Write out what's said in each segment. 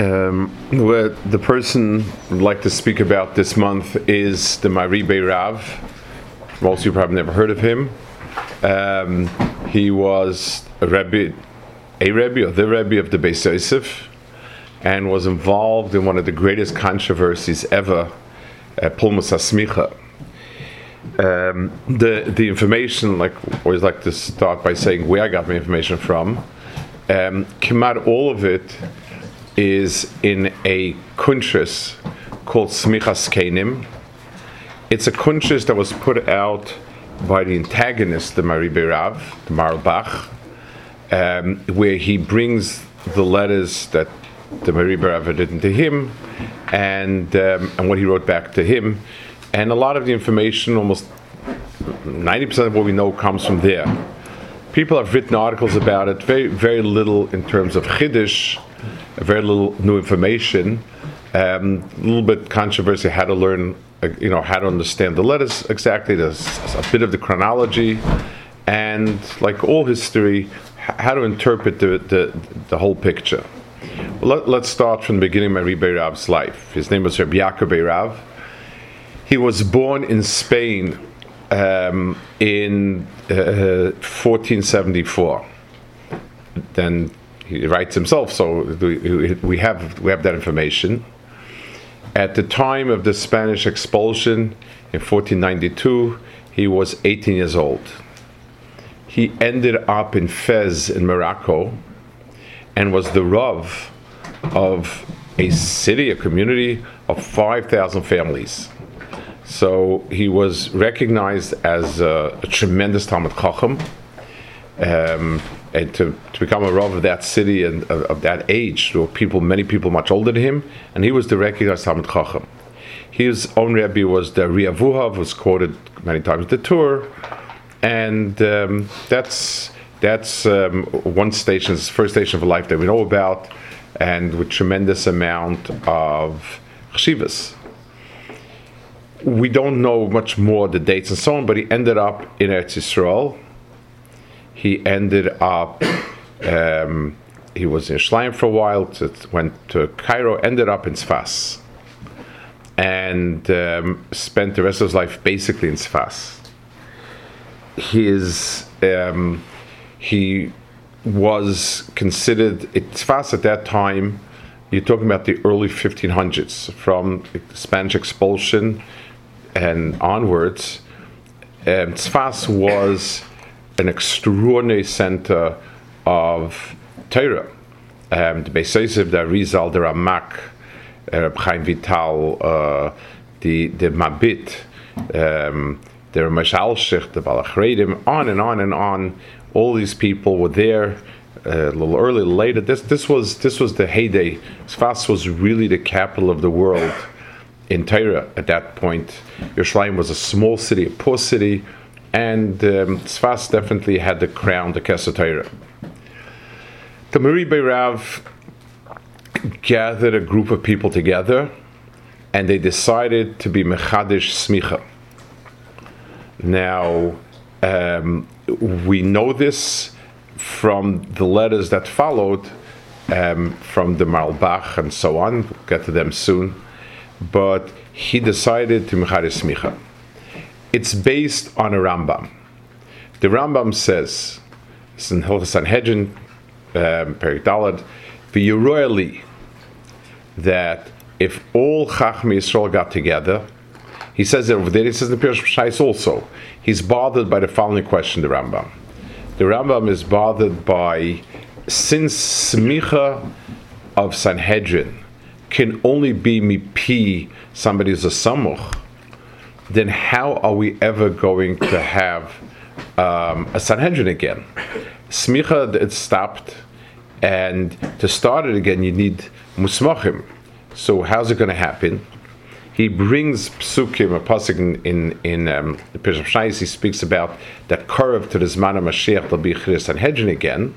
Um, where the person I'd like to speak about this month is the Maribe Rav. Most of you probably never heard of him. Um, he was a Rebbe, a Rebbe or the Rebbe of the Beis Yosef, and was involved in one of the greatest controversies ever, uh, Pulmus HaSmicha. Um, the the information, like I always like to start by saying where I got my information from. Um, came out all of it is in a kuntris called Smichas Kenim. It's a kuntris that was put out by the antagonist, the Mari Berav, the Marlbach, um, where he brings the letters that the Mari Berav had written to him and, um, and what he wrote back to him. And a lot of the information, almost 90% of what we know, comes from there. People have written articles about it, very, very little in terms of Chiddush, very little new information, um, a little bit controversy how to learn, uh, you know, how to understand the letters exactly. There's a bit of the chronology, and like all history, how to interpret the, the, the whole picture. Well, let, us start from the beginning of Rabbi Rav's life. His name was Rabbi Yaakov Rav. He was born in Spain um, in uh, 1474. Then he writes himself, so we have we have that information. At the time of the Spanish expulsion in 1492, he was 18 years old. He ended up in Fez in Morocco, and was the rav of a city, a community of 5,000 families. So he was recognized as a, a tremendous Talmud Chacham. Um, and to, to become a Rav of that city and of, of, that age, there were people, many people much older than him, and he was the recognized Talmud Chacham. His own Rebbe was the Ri Abuhav, was quoted many times the Tur, and um, that's that's um, one station, first station of life that we know about, and with tremendous amount of chshivas. We don't know much more the dates and so on, but he ended up in Eretz Yisrael he ended up, um, he was in Schleim for a while, to, went to Cairo, ended up in Sfas, and um, spent the rest of his life basically in Sfas. His, um, he was considered, Sfas at that time, you're talking about the early 1500s, from the Spanish expulsion and onwards. Um, was an extraordinary center of Torah. Um, the Beis Yosef, the Arizal, the Ramak, uh, Chaim Vital, uh, the, the Mabit, um, the Ramashalshich, the Baal Charedim, on and on and on. All these people were there uh, a little early, later. This, this, was, this was the heyday. Sfas was really the capital of the world in Torah at that point. Yerushalayim was a small city, a poor city and um, definitely had the crown, the Kesser The Muri Rav gathered a group of people together and they decided to be Mechadish Smicha. Now, um, we know this from the letters that followed um, from the Marlbach and so on. We'll get to them soon. But he decided to Mechadish Smicha it's based on a Rambam. The Rambam says, it's in Hilchas Sanhedrin, um, Perik Dalad, that if all Chachmi Yisrael got together, he says it over there, he says in the Pirush Shais also, he's bothered by the following question, the Rambam. The Rambam is bothered by, since smicha of Sanhedrin can only be mipi, somebody who's a samuch, then how are we ever going to have um, a Sanhedrin again? Smicha, it stopped, and to start it again, you need musmachim. So how's it going to happen? He brings psukim, a pasuk in in, in um, the Pirush Shais. He speaks about that curve to the Zman of Mashiach. There'll be Chir Sanhedrin again.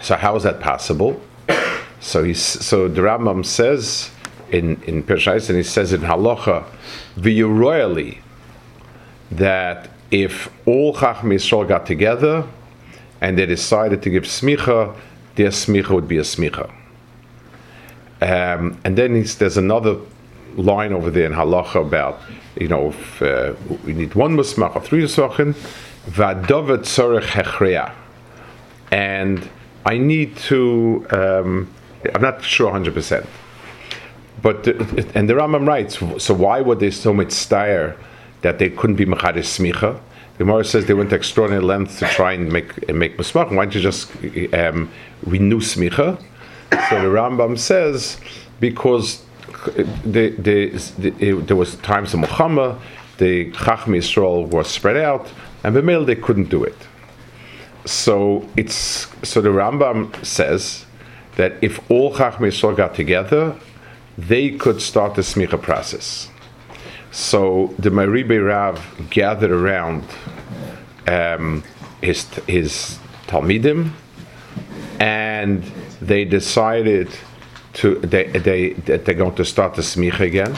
So how is that possible? So he's so the Rambam says in in Pirush Shais, and he says in Halacha, royally that if all Chacham Yisrael got together and they decided to give smicha, their smicha would be a smicha. Um, and then there's another line over there in halacha about, you know, if uh, we need one musmach or three musmachim, v'adovet tzorech hechreya. And I need to, um, I'm not sure 100%. But, the, and the Rambam writes, so why were they so much stire that they couldn't be Machadish Smicha? The Gemara says they went to extraordinary lengths to try and make and make Musmach. Why don't you just um, renew Smicha? So the Rambam says, because the, the, the, there was times of Muhammad, the Chachmi Yisrael was spread out, and Bemel they couldn't do it. So it's so the Rambam says that if all Chachmi got together, they could start the smicha process. So the Maribe Rav gathered around um, his his talmidim, and they decided to they they that they're going to start the smicha again.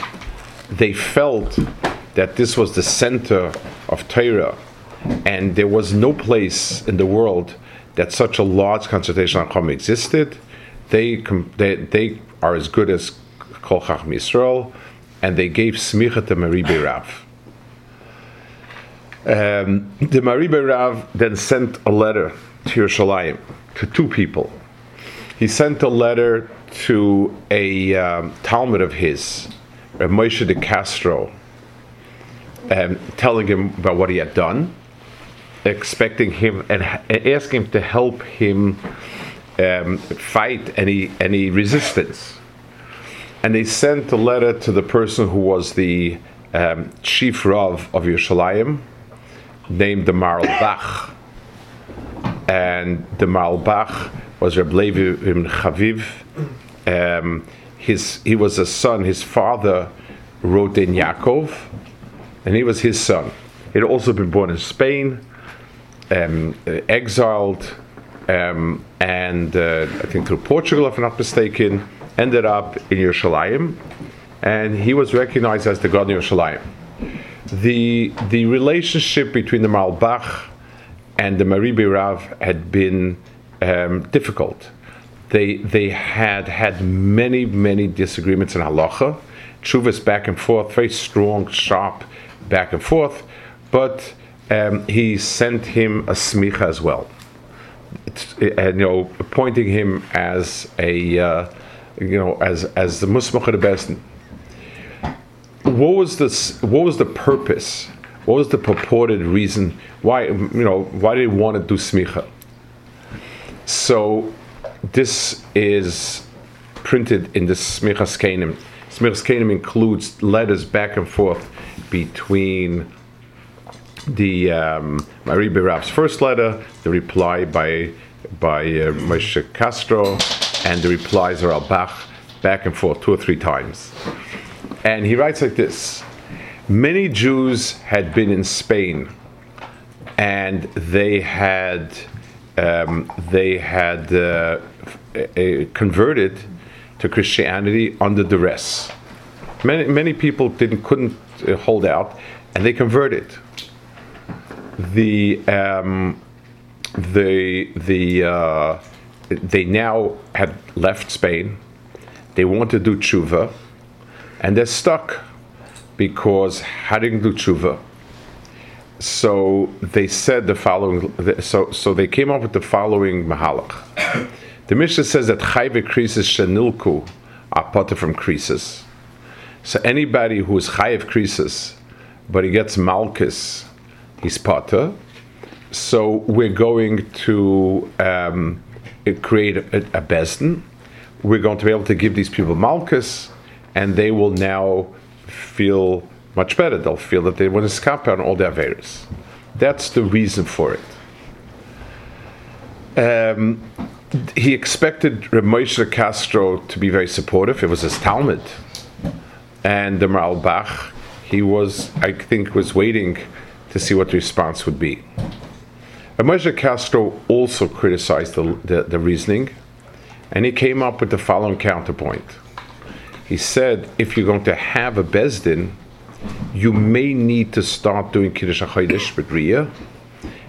They felt that this was the center of Torah, and there was no place in the world that such a large concentration on Chum existed. They, they they are as good as Kol Chacham Yisrael, and they gave smicha to Maribe Rav. Um, the Maribe Rav then sent a letter to Yerushalayim to two people. He sent a letter to a um, Talmud of his, Moshe de Castro, um, telling him about what he had done, expecting him and, and asking him to help him um, fight any any resistance. And they sent a letter to the person who was the um, chief Rav of Yerushalayim, named the Maral Bach. And the Maral Bach was Reb Levi ibn Chaviv. Um, his, he was a son, his father wrote in Yaakov, and he was his son. He had also been born in Spain, um, exiled, um, and uh, I think through Portugal, if I'm not mistaken, ended up in Yerushalayim, and he was recognized as the God of Yerushalayim. The, the relationship between the Malbach and the Maribi Rav had been um, difficult. They, they had had many, many disagreements in halacha, chuvas back and forth, very strong, sharp back and forth, but um, he sent him a smicha as well. And, you know, appointing him as a uh, you know, as as the Musmach best. What was this? What was the purpose? What was the purported reason why you know why did he want to do smicha? So this is printed in the Smichas Kenim. Smichas Kenim includes letters back and forth between the um, Berab's first letter, the reply by by uh, Moshe Castro, and the replies are al Bach back and forth two or three times. And he writes like this Many Jews had been in Spain and they had um, they had uh, converted to Christianity under duress. Many many people didn't couldn't uh, hold out, and they converted. The um, the the uh, they now had left Spain. They want to do tshuva, and they're stuck because how do you do tshuva? So they said the following. So so they came up with the following mahalach. The Mishnah says that chayve krisis shenilku are potter from krisis. So anybody who is chayiv krisis, but he gets malchus, he's potter. So we're going to um, create a, a Besden. We're going to be able to give these people Malchus, and they will now feel much better. They'll feel that they want to escape on all their Averis. That's the reason for it. Um, he expected Moshe Castro to be very supportive. It was his Talmud. And the Maral Bach, he was, I think, was waiting to see what the response would be. Moshe Castro also criticized the, the, the, reasoning, and he came up with the following counterpoint. He said, if you're going to have a Bezdin, you may need to start doing Kiddush HaChodesh with Riyah,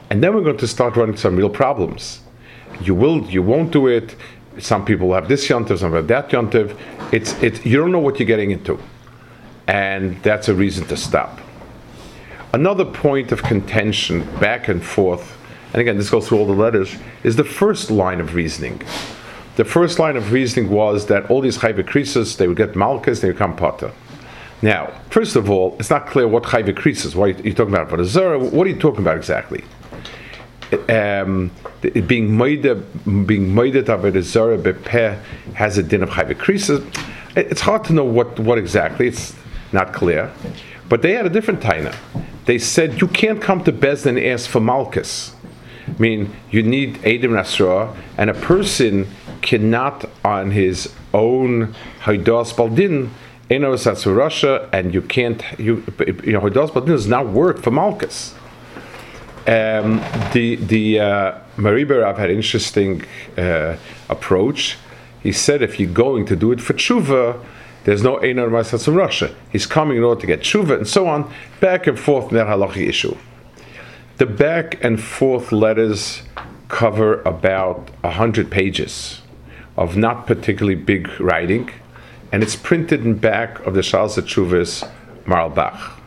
and then we're going to start running some real problems. You will, you won't do it, some people have this yontiv, some have that yontiv. It's it. You don't know what you're getting into, and that's a reason to stop. Another point of contention, back and forth, and again this goes through all the letters, is the first line of reasoning. The first line of reasoning was that all these Chayvikrisis, they would get malchus, they would become potter. Now, first of all, it's not clear what chayve krisis. What are you talking about? For the what are you talking about exactly? Um, being made being made of a zara bepeh has a din of chayve krisis. It's hard to know what what exactly. It's not clear. But they had a different taina. They said you can't come to Bezdin and ask for malchus. I mean, you need Adam Nasra, and a person cannot, on his own Haidas Baldin, Enos Russia, and you can't, you, you know, Haidas Baldin does not work for Malchus. Um, the the uh, Mariberav had interesting uh, approach. He said if you're going to do it for tshuva, there's no Einar Russia. He's coming in order to get tshuva and so on, back and forth in that halachi issue. The back and forth letters cover about a hundred pages of not particularly big writing, and it's printed in back of the Shals Chuvas Marlbach.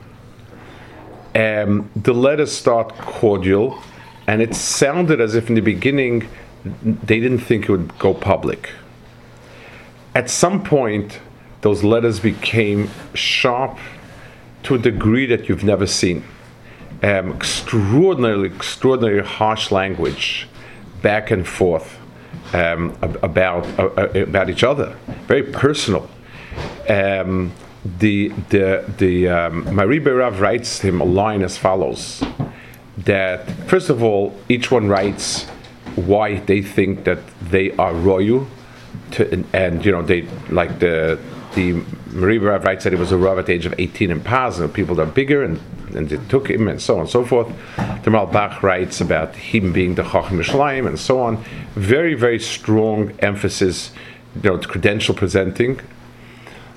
Um, the letters start cordial, and it sounded as if in the beginning they didn't think it would go public. At some point, those letters became sharp to a degree that you've never seen. Um, extraordinarily, extraordinarily harsh language, back and forth um, about uh, uh, about each other, very personal. Um, the the the um, Marie Berav writes him a line as follows: that first of all, each one writes why they think that they are royal, to, and, and, you know they like the the Marie Berav writes that he was a rav at the age of 18 in Fez, and people that are bigger and and they took him and so on and so forth. The Malbach writes about him being the Chacham Mishleim and so on. Very, very strong emphasis, you know, credential presenting.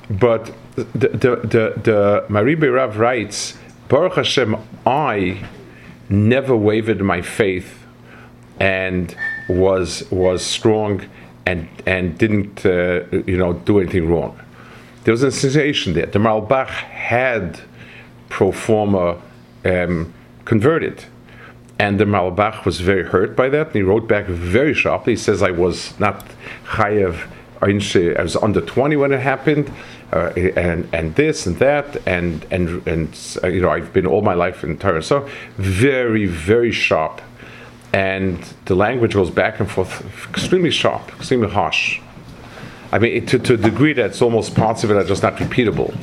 But the, the, the, the Marie Berav writes, Baruch Hashem, I never wavered my faith and was was strong and and didn't uh, you know do anything wrong. There was a sensation there. The Malbach had pro forma um, converted. And the Malbach was very hurt by that, and he wrote back very sharply. He says, I was not chayev, I was under 20 when it happened, uh, and, and this and that, and, and, and uh, you know, I've been all my life in Torah. So, very, very sharp. And the language goes back and forth, extremely sharp, extremely harsh. I mean, to, to a degree that's almost parts of it are just not repeatable.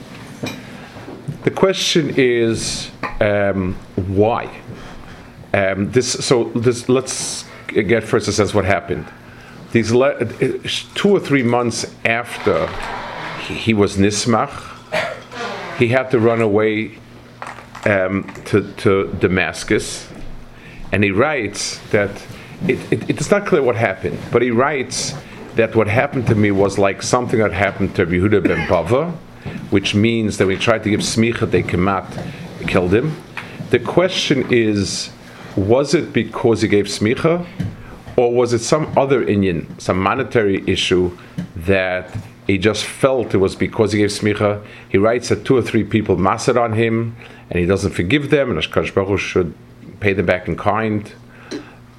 The question is um, why? Um, this, so this, let's get first a sense what happened. These le- two or three months after he was nismach, he had to run away um, to, to Damascus, and he writes that it, it, it's not clear what happened, but he writes that what happened to me was like something that happened to Yehuda ben Bava, which means that we tried to give smicha, they kamat, killed him. The question is, was it because he gave smicha, or was it some other Indian, some monetary issue that he just felt it was because he gave smicha? He writes that two or three people massed on him, and he doesn't forgive them, and Ashkash Baruch should pay them back in kind.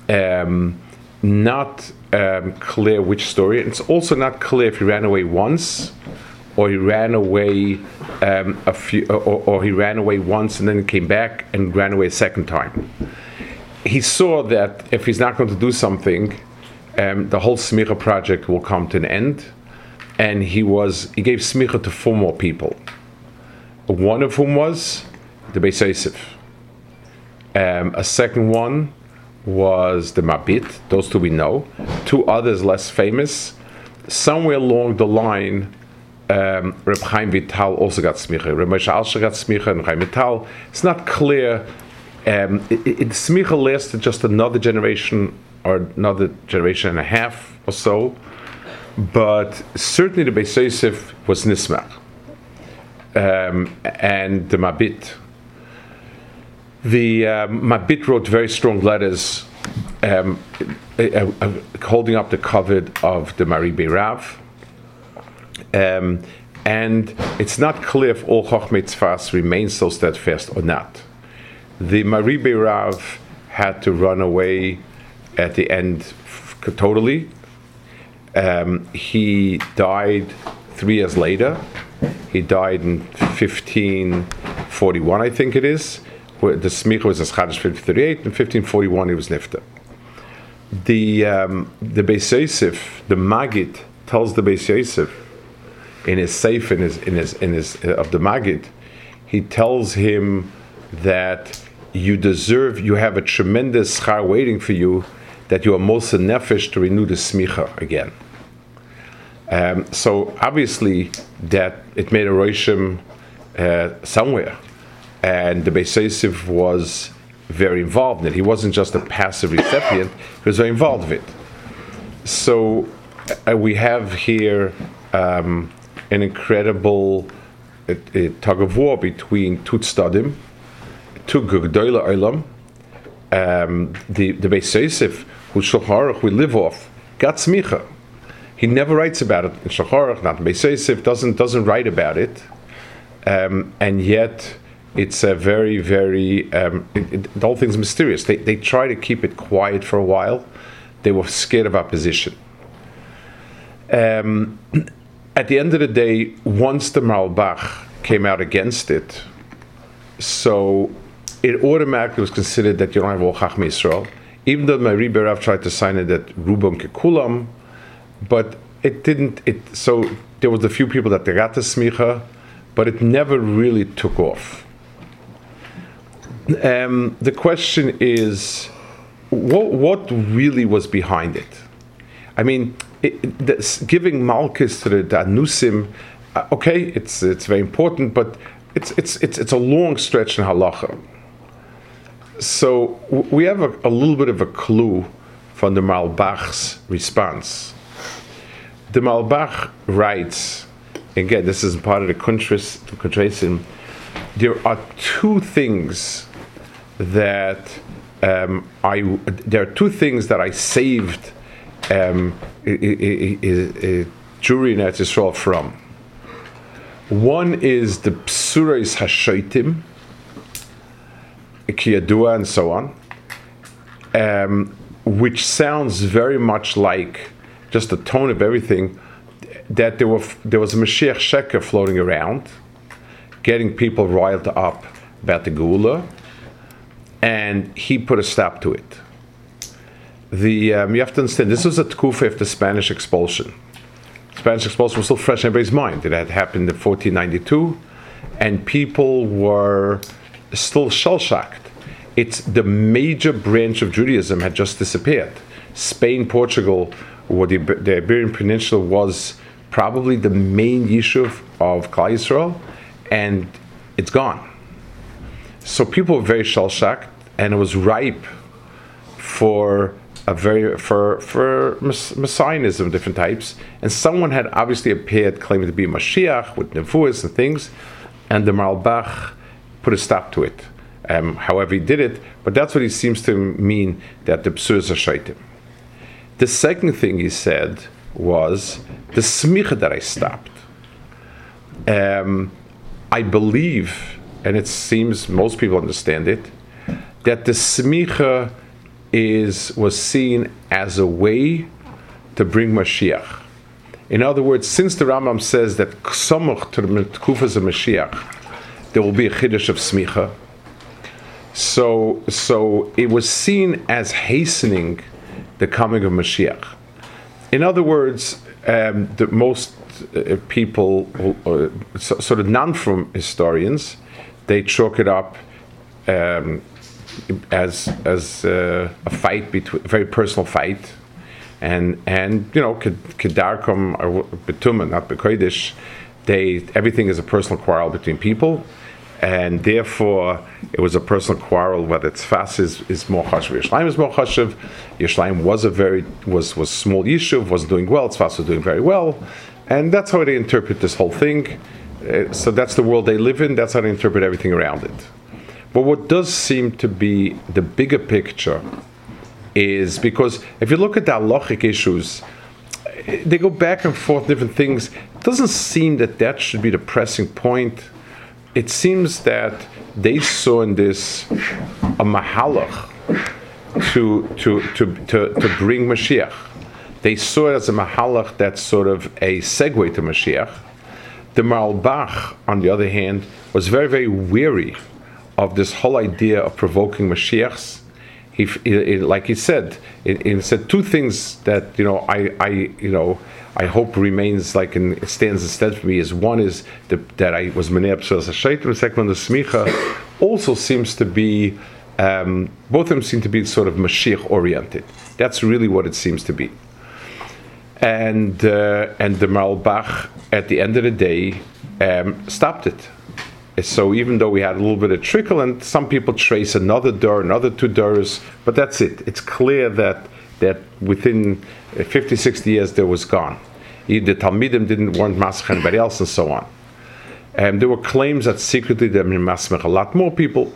Um, not um, clear which story. It's also not clear if he ran away once or he ran away um, a few, or, or, he ran away once and then came back and ran away a second time. He saw that if he's not going to do something, um, the whole smicha project will come to an end, and he was he gave smicha to four more people. One of whom was the Beis Yosef. Um, a second one was the Mabit. Those two we know. Two others less famous. Somewhere along the line, um, Reb Chaim Vital also got smicha. Reb Moshe Alshich got smicha and Chaim Vital. It's not clear. Um, it, it, smicha lasted just another generation or another generation and a half or so, but certainly the Beis Yosef was nismach um, and the Mabit. The um, Mabit wrote very strong letters um, uh, uh, holding up the covet of the Mari Rav. Um, and it's not clear if all Chochmei Tzfas remain so steadfast or not. The Mari Rav had to run away at the end totally. Um, he died three years later. He died in 1541, I think it is. The Smicha was as Chadash 1538, and 1541 he was Nifta. The, um, the Beis Yosef, the Magid, tells the Beis Yosef in his safe in his in his in his of the Magid, he tells him that you deserve, you have a tremendous schar waiting for you, that you are most nefesh to renew the smicha again. Um, so obviously that it made a roishim uh, somewhere, and the Beis Yosef was very involved in it. He wasn't just a passive recipient; he was very involved with it. So uh, we have here um, an incredible uh, uh, tug of war between two tzadim, two Gugdoila. Um, the the Beis Yosef, who Shulchan we live off, got smicha. He never writes about it in Shulchan not in Beis Yosef, doesn't doesn't write about it, um, and yet it's a very very um, it, it, the whole thing's mysterious. They they try to keep it quiet for a while. They were scared of opposition. Um, at the end of the day, once the Malbach came out against it, so it automatically was considered that you don't have all Chachmi Israel. Even though my tried to sign it that Rubon Kekulam, but it didn't. It so there was a few people that they got the smicha, but it never really took off. Um, the question is, what what really was behind it? I mean, it, giving Malchus to the Anusim, uh, okay, it's it's very important, but it's it's it's it's a long stretch in halacha. So w- we have a, a, little bit of a clue from the Malbach's response. The Malbach writes, again, this is part of the Kuntrasim, there are two things that um, I, there are two things that I saved um, jury in Eretz Yisrael from. One is the Psurais Hashoitim, Kiyadua, and so on, um, which sounds very much like just the tone of everything. That there were there was a Mashiach Sheker floating around, getting people riled up about the Gula, and he put a stop to it the um, you have to understand this was a tkufa the Spanish expulsion. Spanish expulsion was still fresh in everybody's mind. It had happened in 1492, and people were still shell shocked. It's the major branch of Judaism had just disappeared. Spain, Portugal, or the, the Iberian Peninsula was probably the main yishuv of Klal Yisrael, and it's gone. So people were very shell shocked, and it was ripe for very for for messianism, different types, and someone had obviously appeared claiming to be Mashiach with nevuas and things, and the Malbach put a stop to it. Um, however, he did it, but that's what he seems to mean that the psuras are shaitim. The second thing he said was the smicha that I stopped. Um, I believe, and it seems most people understand it, that the smicha is was seen as a way to bring Mashiach. In other words, since the Rambam says that k'samuch to the Kufas of Mashiach, there will be a chiddush of smicha. So, so it was seen as hastening the coming of Mashiach. In other words, um, the most uh, people, uh, so, sort of non-from historians, they chalk it up um, as as uh, a fight between a very personal fight, and and you know kedarkom or betumen not bekoidish, they everything is a personal quarrel between people, and therefore it was a personal quarrel whether it's fast is, is more chashiv. Yerushalayim is more chashiv. Yerushalayim was a very was was small yishuv, wasn't doing well. Tzfas was doing very well, and that's how they interpret this whole thing. Uh, so that's the world they live in. That's how they interpret everything around it. But what does seem to be the bigger picture is because if you look at the halachic issues, they go back and forth different things. It doesn't seem that that should be the pressing point. It seems that they saw in this a mahalach to, to, to, to, to bring Mashiach. They saw it as a mahalach that's sort of a segue to Mashiach. The Mahalbach, on the other hand, was very, very weary of this whole idea of provoking Mashiachs. He, he, like he said, he, said two things that you know I, I you know I hope remains like in stands instead for me is one is the, that I was menep so as a shaitan, the second one the smicha also seems to be um, both of them seem to be sort of Mashiach oriented. That's really what it seems to be. And uh, and the Mahalbach at the end of the day um, stopped it. So even though we had a little bit of trickle, and some people trace another door, another two doors, but that's it. It's clear that that within 50, 60 years there was gone. The Talmidim didn't want mask anybody else, and so on. And there were claims that secretly there were masmech a lot more people.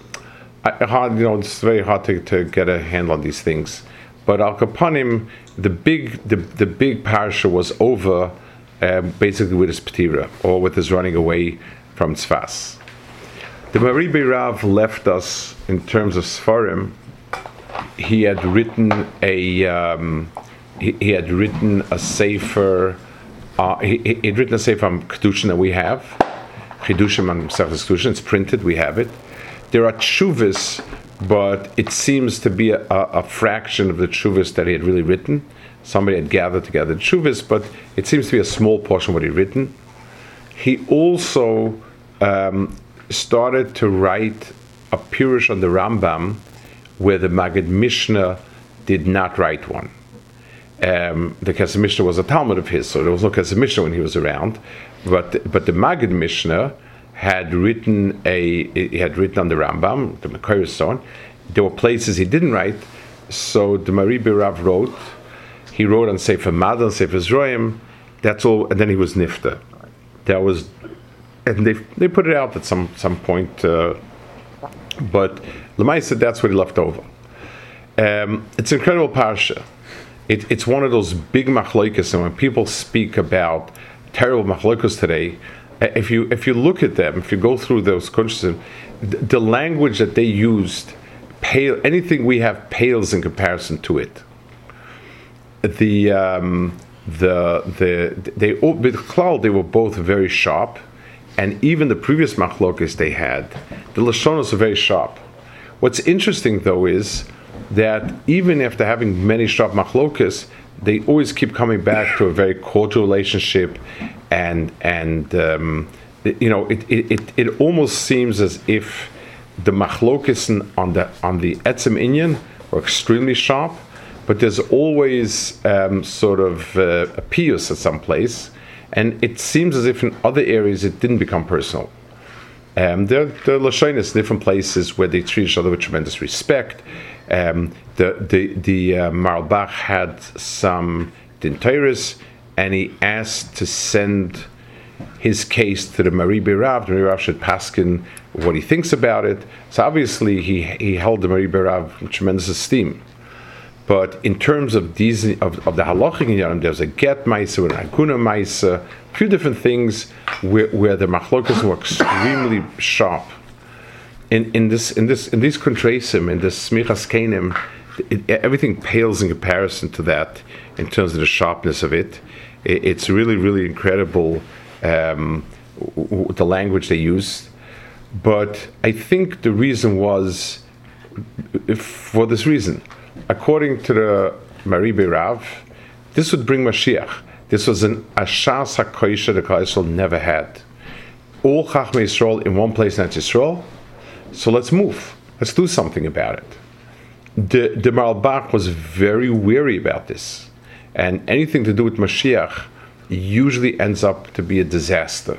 I, hard, you know, it's very hard to, to get a handle on these things. But Al Kapanim, the big, the, the big parsha was over, uh, basically with his petira or with his running away from Tzfas. The Maribi Rav left us in terms of Sfarim. He had written a um, he, he, had written a sefer. Uh, he, he had written a sefer on Kedushin that we have. Chidushim on Kedushin. It's printed. We have it. There are tshuvas, but it seems to be a, a, fraction of the tshuvas that he had really written. Somebody had gathered together tshuvas, but it seems to be a small portion of what he had written. He also um, started to write a Pirush on the Rambam where the Magid Mishnah did not write one. Um, the Kesef Mishnah was a Talmud of his, so there was no Kesef Mishnah when he was around. But but the Magid Mishnah had written a he had written on the Rambam, the Makar so on. There were places he didn't write, so the Maribi wrote. He wrote on Sefer Madan, Sefer Zroim. That's all, and then he was Nifta. That was and they they put it out at some some point. Uh, but said that's what he left over. Um, it's an incredible parsha. It, it's one of those big machloikas, and when people speak about terrible machloikas today, uh, if you if you look at them, if you go through those consciousness, the, the language that they used, pale anything we have pales in comparison to it. The um, the the they with Klal they were both very sharp and even the previous machlokes they had, the lashonos are very sharp. What's interesting though is that even after having many sharp machlokes, they always keep coming back to a very cordial relationship, and and um, you know it, it, it, it almost seems as if the machlokes on the on the etzem inyan are extremely sharp, but there's always um, sort of uh, a pious at some place and it seems as if in other areas it didn't become personal. Um, there, there are Lashonis, different places where they treat each other with tremendous respect. Um, the the the uh, Mahalbach had some dinteris, and he asked to send his case to the Maribi Rav. The Maribi Rav should paskin what he thinks about it. So obviously he he held the Maribi Rav in tremendous esteem. But in terms of these of, of the halachic inyanim, there's a get ma'isa and a hakuna ma'isa, a few different things where, where the machlokas were extremely sharp. In, in this in this in these kontrasim in this smichas kenim, everything pales in comparison to that in terms of the sharpness of it. it it's really really incredible um, the language they used. But I think the reason was for this reason according to the Maribi Rav, this would bring Mashiach. This was an Ashas HaKoisha the Klal never had. All Chachmei Yisrael in one place in Yisrael. So let's move. Let's do something about it. The, the Mahalbach was very weary about this. And anything to do with Mashiach usually ends up to be a disaster.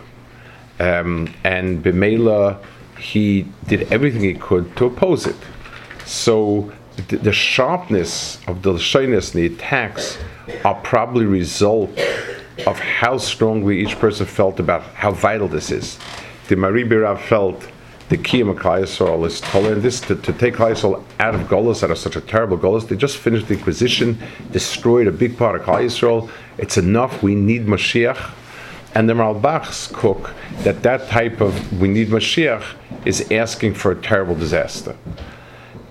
Um, and Bemela, he did everything he could to oppose it. So the, the sharpness of the shyness and the attacks are probably result of how strongly each person felt about how vital this is. The Maribi Rav felt the kiyum of Yisrael is tolerant. This to, to take Yisrael out of Golos, out of such a terrible Golos. They just finished the Inquisition, destroyed a big part of Yisrael. It's enough. We need Mashiach. And the Ralbachs cook that that type of we need Mashiach is asking for a terrible disaster.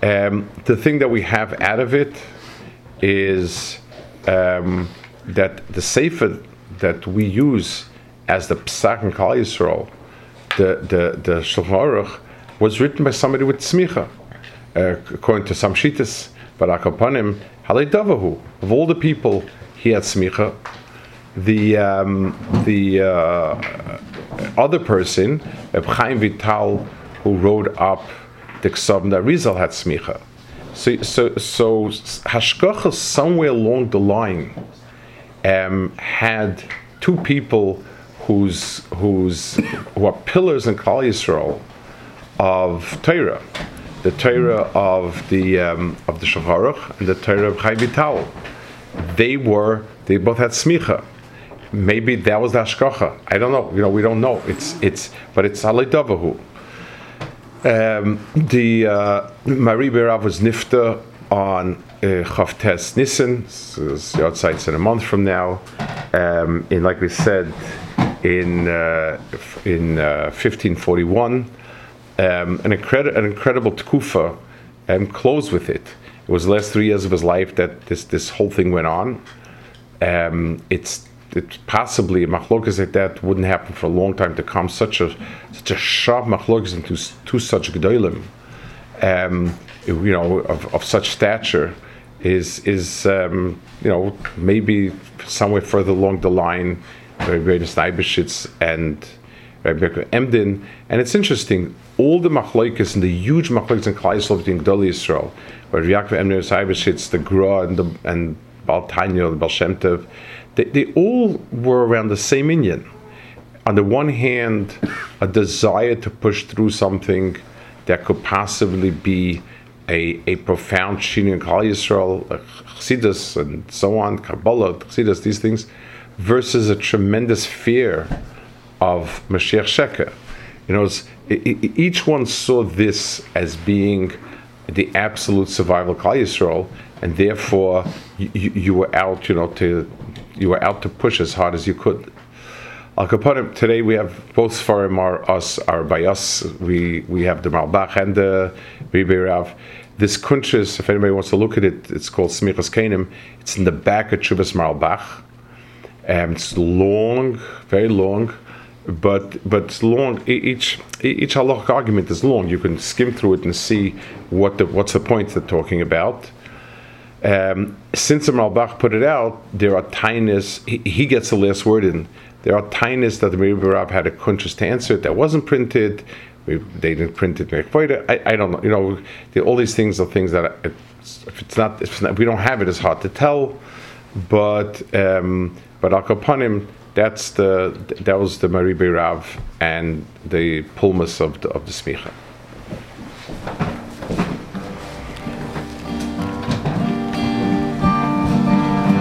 Um, the thing that we have out of it is um, that the sefer that we use as the Psak and Klal Yisrael, the the the was written by somebody with smicha, uh, according to some shitas. But Akapanim, Halei of all the people, he had smicha. The um, the uh, other person, Chaim Vital, who wrote up the Ksavim that Rizal had smicha. So, so, so Hashgacha somewhere along the line um, had two people who's, who's, who are pillars in Klal Yisrael of Torah, the Torah of the um, of the Shulchan and the Torah of Chaim Vital. They were they both had smicha. Maybe that was the Hashgacha. I don't know. You know, we don't know. It's it's but it's Alidavahu. Um, the uh, Marie Berav was nifta on uh, Chavtes Nissen, so outside in a month from now. Um, in like we said, in uh, in uh, 1541, um, an, incredi- an incredible tkufa, and closed with it. It was the last three years of his life that this this whole thing went on. Um, it's it possibly a machlokas like that wouldn't happen for a long time to come. Such a such a sharp machlokas into two such gedolim, um, you know, of, of such stature, is is um, you know maybe somewhere further along the line, Rabbi Eibeshitz and Rabbi Emden, and it's interesting. All the machlokas and the huge machlokas in Klal between Gedolei Yisrael, where Yaakov Emden and the Gra and the and Baal Tanya, the Baal Shem Tov, they, they all were around the same Indian. On the one hand, a desire to push through something that could possibly be a, a profound Shini in Klal Yisrael, Chassidus, and so on, Kabbalah, Chassidus, these things, versus a tremendous fear of Mashiach Sheker. You know, each one saw this as being the absolute survival of Klal Yisrael, and therefore you, were out, you know, to you were out to push as hard as you could. Al Kapanim, today we have both Sfarim are us are by us. We we have the Malbach and the Rebbe Rav. This kuntres, if anybody wants to look at it, it's called Smichas Kainim. It's in the back of Chubas Malbach. Um, it's long, very long, but but it's long. Each each halachic argument is long. You can skim through it and see what the what's the point they're talking about. Um, since the Malbach put it out, there are tiniest, he, he, gets the last word in. There are tiniest that the Rebbe Rab had a conscious to answer that wasn't printed. We, they didn't print it. I, I don't know. You know, the, all these things are things that if it's not, if, it's not, if we don't have it, it's hard to tell. But um, but Akapanim, that's the that was the Maribe Rav and the pulmus of the of the smicha.